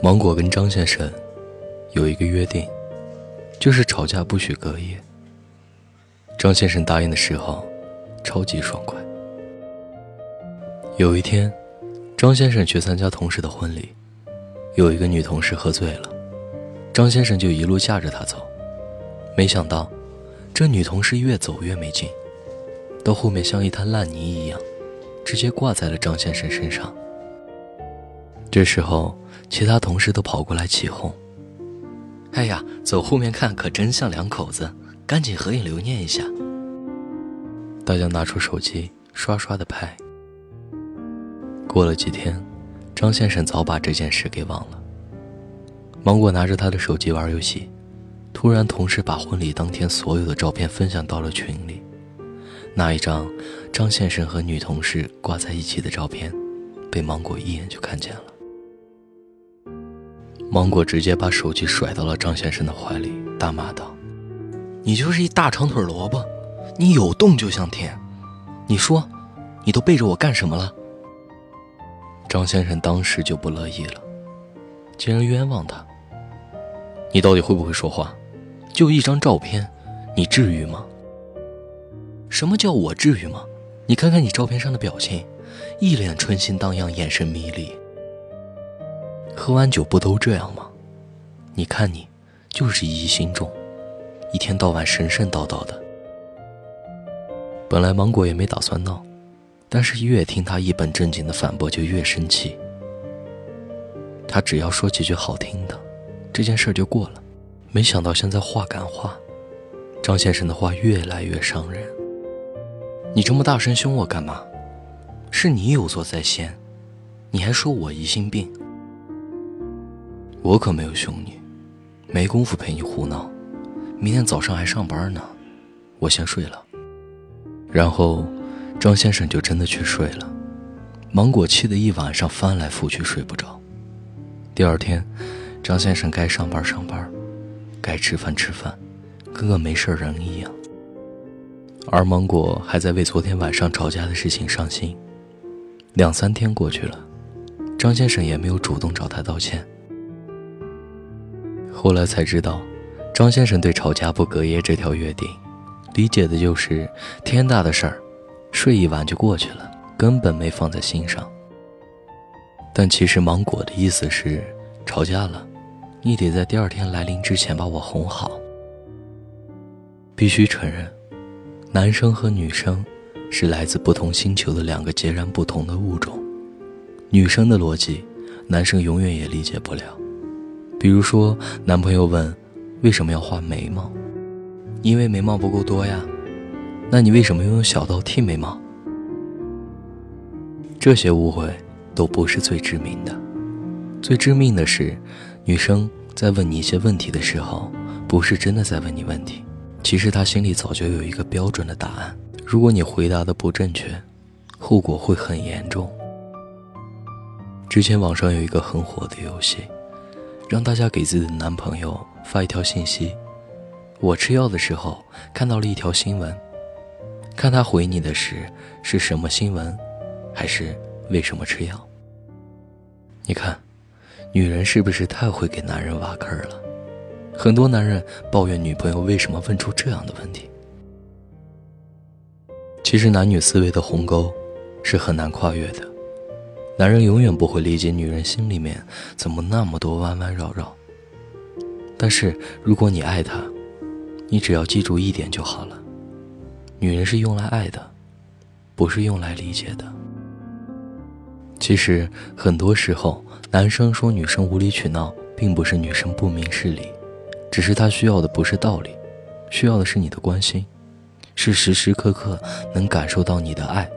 芒果跟张先生有一个约定，就是吵架不许隔夜。张先生答应的时候，超级爽快。有一天，张先生去参加同事的婚礼，有一个女同事喝醉了，张先生就一路架着她走。没想到，这女同事越走越没劲，到后面像一滩烂泥一样，直接挂在了张先生身上。这时候，其他同事都跑过来起哄：“哎呀，走后面看可真像两口子，赶紧合影留念一下。”大家拿出手机刷刷的拍。过了几天，张先生早把这件事给忘了。芒果拿着他的手机玩游戏，突然同事把婚礼当天所有的照片分享到了群里，那一张张先生和女同事挂在一起的照片，被芒果一眼就看见了。芒果直接把手机甩到了张先生的怀里，大骂道：“你就是一大长腿萝卜，你有洞就想舔。你说，你都背着我干什么了？”张先生当时就不乐意了，竟然冤枉他。你到底会不会说话？就一张照片，你至于吗？什么叫我至于吗？你看看你照片上的表情，一脸春心荡漾，眼神迷离。喝完酒不都这样吗？你看你，就是疑心重，一天到晚神神叨叨的。本来芒果也没打算闹，但是越听他一本正经的反驳，就越生气。他只要说几句好听的，这件事就过了。没想到现在话赶话，张先生的话越来越伤人。你这么大声凶我干嘛？是你有错在先，你还说我疑心病。我可没有凶你，没工夫陪你胡闹。明天早上还上班呢，我先睡了。然后，张先生就真的去睡了。芒果气得一晚上翻来覆去睡不着。第二天，张先生该上班上班，该吃饭吃饭，跟个没事人一样。而芒果还在为昨天晚上吵架的事情伤心。两三天过去了，张先生也没有主动找他道歉。后来才知道，张先生对吵架不隔夜这条约定，理解的就是天大的事儿，睡一晚就过去了，根本没放在心上。但其实芒果的意思是，吵架了，你得在第二天来临之前把我哄好。必须承认，男生和女生是来自不同星球的两个截然不同的物种，女生的逻辑，男生永远也理解不了。比如说，男朋友问：“为什么要画眉毛？”因为眉毛不够多呀。那你为什么要用小刀剃眉毛？这些误会都不是最致命的，最致命的是，女生在问你一些问题的时候，不是真的在问你问题，其实她心里早就有一个标准的答案。如果你回答的不正确，后果会很严重。之前网上有一个很火的游戏。让大家给自己的男朋友发一条信息：“我吃药的时候看到了一条新闻，看他回你的是是什么新闻，还是为什么吃药？”你看，女人是不是太会给男人挖坑了？很多男人抱怨女朋友为什么问出这样的问题。其实男女思维的鸿沟是很难跨越的。男人永远不会理解女人心里面怎么那么多弯弯绕绕。但是如果你爱她，你只要记住一点就好了：女人是用来爱的，不是用来理解的。其实很多时候，男生说女生无理取闹，并不是女生不明事理，只是他需要的不是道理，需要的是你的关心，是时时刻刻能感受到你的爱。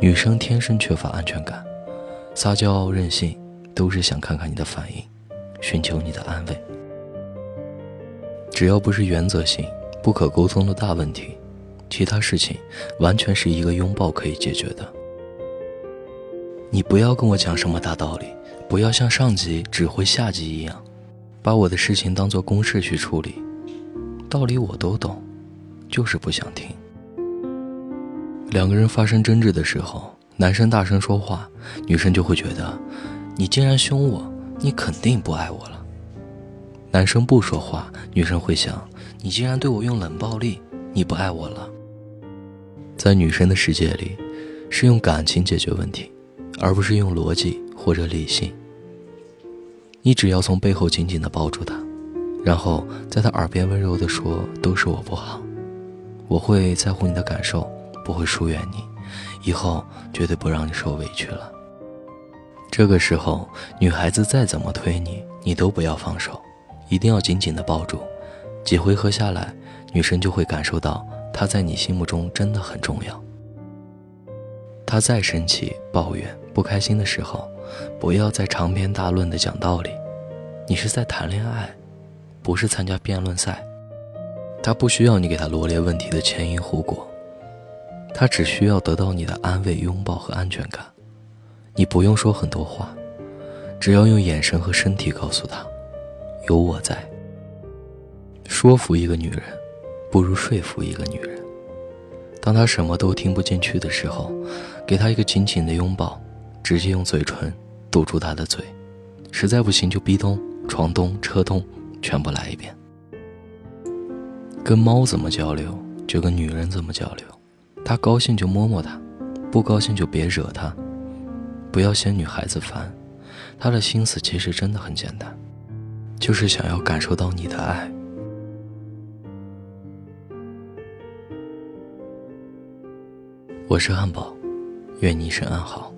女生天生缺乏安全感。撒娇任性，都是想看看你的反应，寻求你的安慰。只要不是原则性、不可沟通的大问题，其他事情完全是一个拥抱可以解决的。你不要跟我讲什么大道理，不要像上级指挥下级一样，把我的事情当做公事去处理。道理我都懂，就是不想听。两个人发生争执的时候。男生大声说话，女生就会觉得，你竟然凶我，你肯定不爱我了。男生不说话，女生会想：你竟然对我用冷暴力，你不爱我了。在女生的世界里，是用感情解决问题，而不是用逻辑或者理性。你只要从背后紧紧地抱住他，然后在他耳边温柔地说：“都是我不好，我会在乎你的感受，不会疏远你，以后绝对不让你受委屈了。”这个时候，女孩子再怎么推你，你都不要放手，一定要紧紧的抱住。几回合下来，女生就会感受到。他在你心目中真的很重要。他再生气、抱怨、不开心的时候，不要再长篇大论的讲道理。你是在谈恋爱，不是参加辩论赛。他不需要你给他罗列问题的前因后果，他只需要得到你的安慰、拥抱和安全感。你不用说很多话，只要用眼神和身体告诉他，有我在。说服一个女人。不如说服一个女人。当她什么都听不进去的时候，给她一个紧紧的拥抱，直接用嘴唇堵住她的嘴。实在不行就壁咚、床咚、车咚，全部来一遍。跟猫怎么交流，就跟女人怎么交流。他高兴就摸摸他，不高兴就别惹他。不要嫌女孩子烦，他的心思其实真的很简单，就是想要感受到你的爱。我是汉堡，愿你一生安好。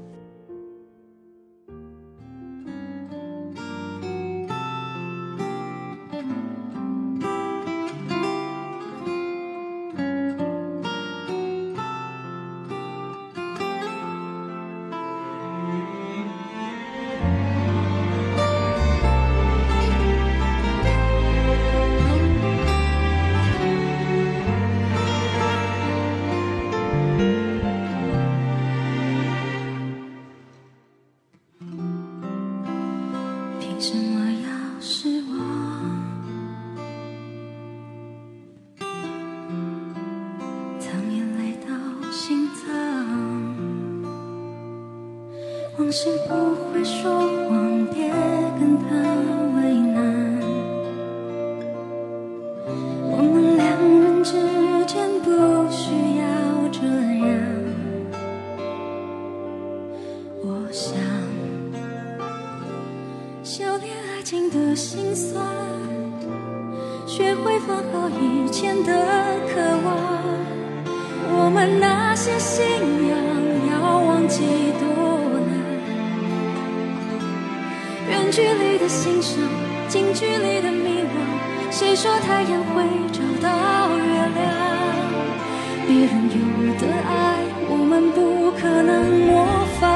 些信仰要忘记多难。远距离的欣赏，近距离的迷惘。谁说太阳会找到月亮？别人有的爱，我们不可能模仿。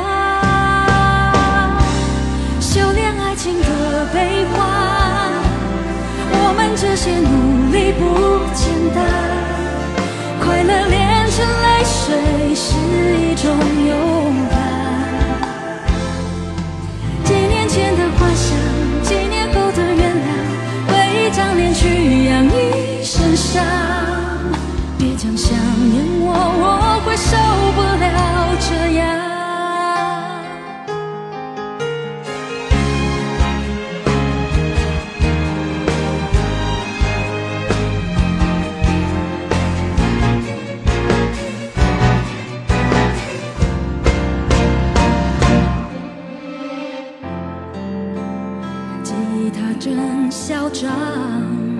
修炼爱情的悲欢，我们这些努力不简单。会是一种勇敢几年前的幻想几年后的原谅为一张脸去养一身伤他真嚣张。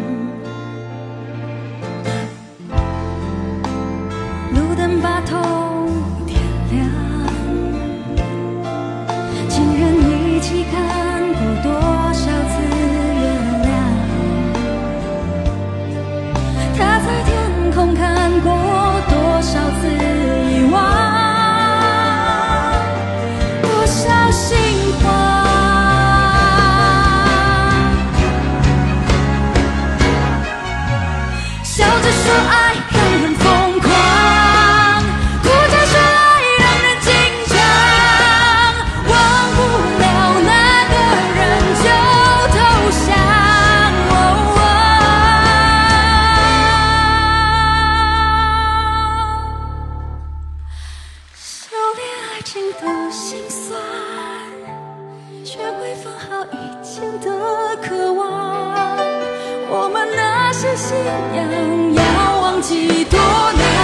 这信仰要忘记多难。